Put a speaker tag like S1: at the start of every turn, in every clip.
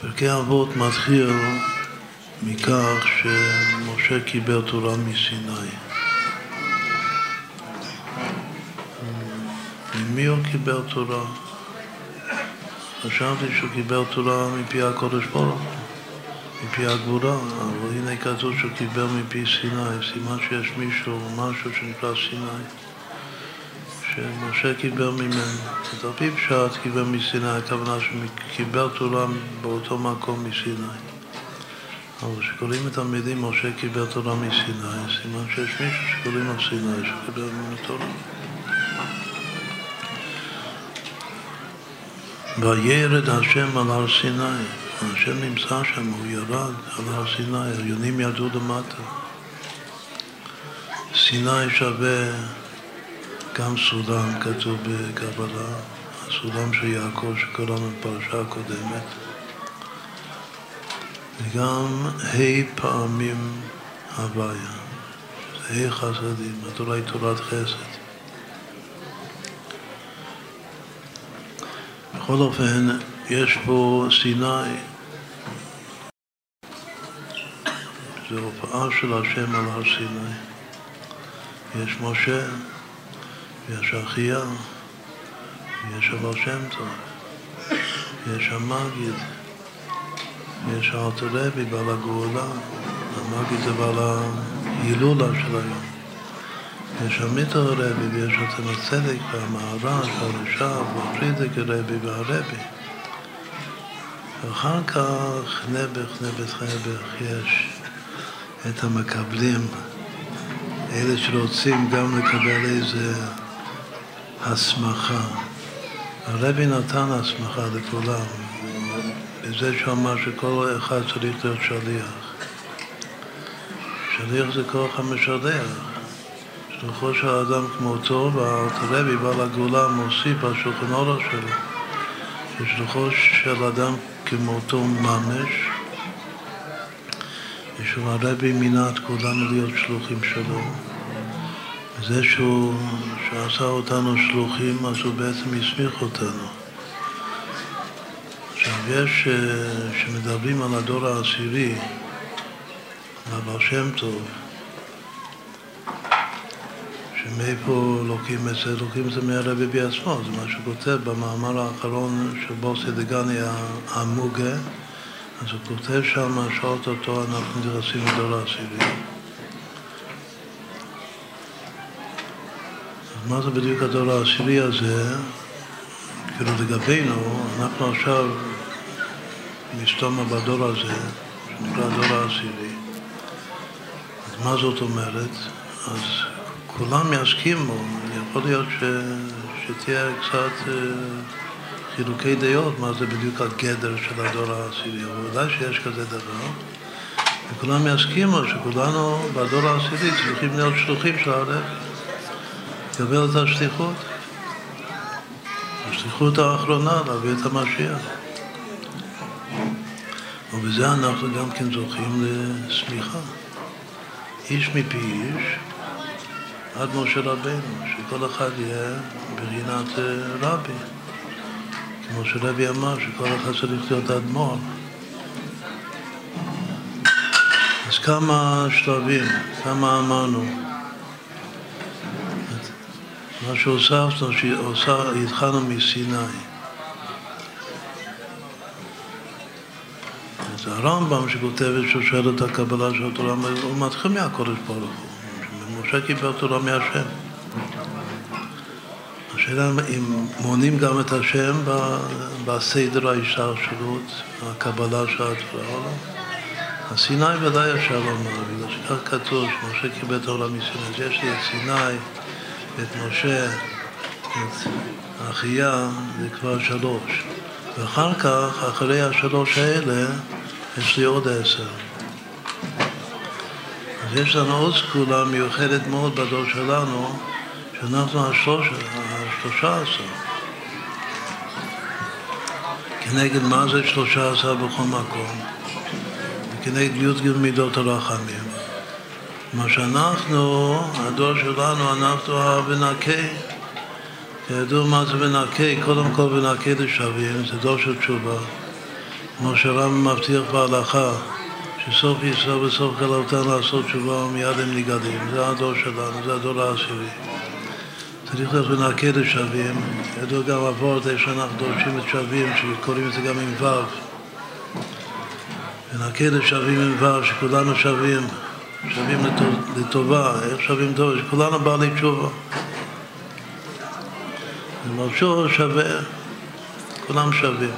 S1: פרקי אבות מתחיל מכך שמשה קיבל תורה מסיני. ממי הוא קיבל תורה? חשבתי שהוא קיבל תורה מפי הקודש ברוך מפי הגבורה, אבל הנה כתוב שהוא קיבל מפי סיני, סימן שיש מישהו, משהו שנקרא סיני, שמשה קיבל ממנו. את על פי פשט קיבל מסיני, הכוונה שקיבל תורה באותו מקום מסיני. אבל כשקוראים את המילים משה קיבל תורה מסיני, סימן שיש מישהו שקוראים לו סיני, שקיבל ממנו תורה. וירד השם על הר סיני, השם נמצא שם, הוא ירד על הר סיני, העליונים ירדו למטה. סיני שווה גם סולם, כתוב בקבלה, הסולם של יעקב שקראנו בפרשה הקודמת, וגם ה' פעמים הוויה, ה' חסדים, התורה היא תורת חסד. בכל אופן, יש פה סיני, זו הופעה של השם על הר סיני. יש משה, ויש אחיה, ויש אבל שם טוב, יש המגיד, יש אלתר רבי בעל הגאולה, המגיד זה בעל ההילולה של היום. יש המיתר הרבי ויש אצל הצדק והמהר"ש והרש"ב והפרידיק הרבי והרבי. ואחר כך נעבך, נעבך, נעבך, יש את המקבלים, אלה שרוצים גם לקבל איזה הסמכה. הרבי נתן הסמכה לכולם, בזה שהוא אמר שכל אחד צריך להיות שליח. שליח זה כוח המשלח. שלוחו של האדם כמותו, והרבי בעל הגאולה מוסיף על שולחן אורך שלו, ששלוחו של אדם כמותו ממש, ושהוא הרבי מינה את כולנו להיות שלוחים שלו. וזה שהוא, שעשה אותנו שלוחים, אז הוא בעצם הסמיך אותנו. עכשיו, יש, שמדברים על הדור העשירי, על שם טוב, שמאיפה לוקחים את זה? לוקחים את זה מהרבי בעצמו, זה מה שהוא כותב במאמר האחרון של בוסי דגני המוגה, אז הוא כותב שם שאו-טו-טו אנחנו נכנסים לדור העשירי. מה זה בדיוק הדור העשירי הזה? כאילו לגבינו, אנחנו עכשיו מסתום בדור הזה, שנקרא הדור העשירי. אז מה זאת אומרת? אז כולם יסכימו, יכול להיות ש... שתהיה קצת אה, חילוקי דעות מה זה בדיוק הגדר של הדור העשירי, אבל ודאי שיש כזה דבר, וכולם יסכימו שכולנו בדור העשירי צריכים להיות שלוחים של הרב, לקבל את השליחות, השליחות האחרונה להביא את המשיח. ובזה אנחנו גם כן זוכים לסמיכה. איש מפי איש, עד משה רבנו, שכל אחד יהיה ברינת אה, רבי. כמו שרבי אמר, שכל אחד צריך להיות אדמו"ר. אז כמה שלבים, כמה אמרנו. מה שהוספנו, שהתחלנו מסיני. אז הרמב"ם שכותב את שושלת הקבלה של התורה, הוא מתחיל מהקודש ברוך הוא. משה קיבל תורה מהשם. השאלה אם מונים גם את השם בסדר ההשתלשלות, הקבלה של התורה או לא. הסיני ודאי אפשר לומר, בגלל שכך כתוב שמשה קיבל תורה מסיני. אז יש לי את סיני, את משה, את אחיה, זה כבר שלוש. ואחר כך, אחרי השלוש האלה, יש לי עוד עשר. אז יש לנו עוד סגולה מיוחדת מאוד בדור שלנו, שאנחנו השלושה עשר. כנגד מה זה שלושה עשר בכל מקום? וכנגד י"ג מידות הרחמים. מה שאנחנו, הדור שלנו, אנחנו הבנקי. כידוע מה זה בנקי, קודם כל בנקי לשווים, זה דור של תשובה. כמו שרם מבטיח בהלכה, שסוף ישראל וסוף כלותן לעשות תשובה ומיד הם נגדים. זה הדור שלנו, זה הדור העשירי. צריך להיות מנקה לשווים, ידוע גם עבור זה שאנחנו דורשים את שווים, שקוראים את זה גם עם ו'. מנקה לשווים עם ו', שכולנו שווים, שווים לטובה, איך שווים טוב? שכולנו בעלי תשובה. ומלשו שווה, כולם שווים.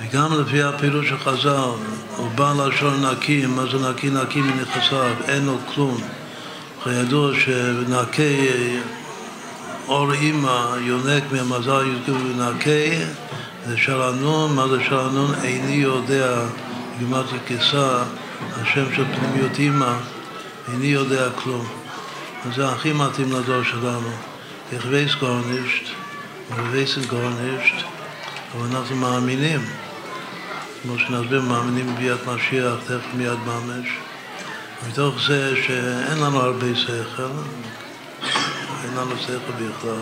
S1: וגם לפי הפעילות של חז"ל, הוא בא לשון נקי, מה זה נקי? נקי מנכסיו, אין לו כלום. כידוע שנקי אור אימא יונק מהמזל י"ג ונקי זה שלנון, מה זה שלנון? איני יודע, גימטרי כיסה, השם של פנימיות אימא, איני יודע כלום. אז זה הכי מתאים לדור שלנו. איך וייס גורנישט, ווייסן גורנישט, אבל אנחנו מאמינים, כמו שנסביר, מאמינים בביאת משיח, תכף מיד ממש. מתוך זה שאין לנו הרבה שכל, אין לנו שכל בכלל.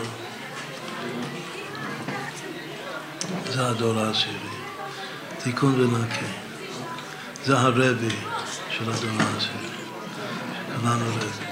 S1: זה הדור העשירי, תיקון ונקי. זה הרבי של הדור העשירי, כולנו רבי.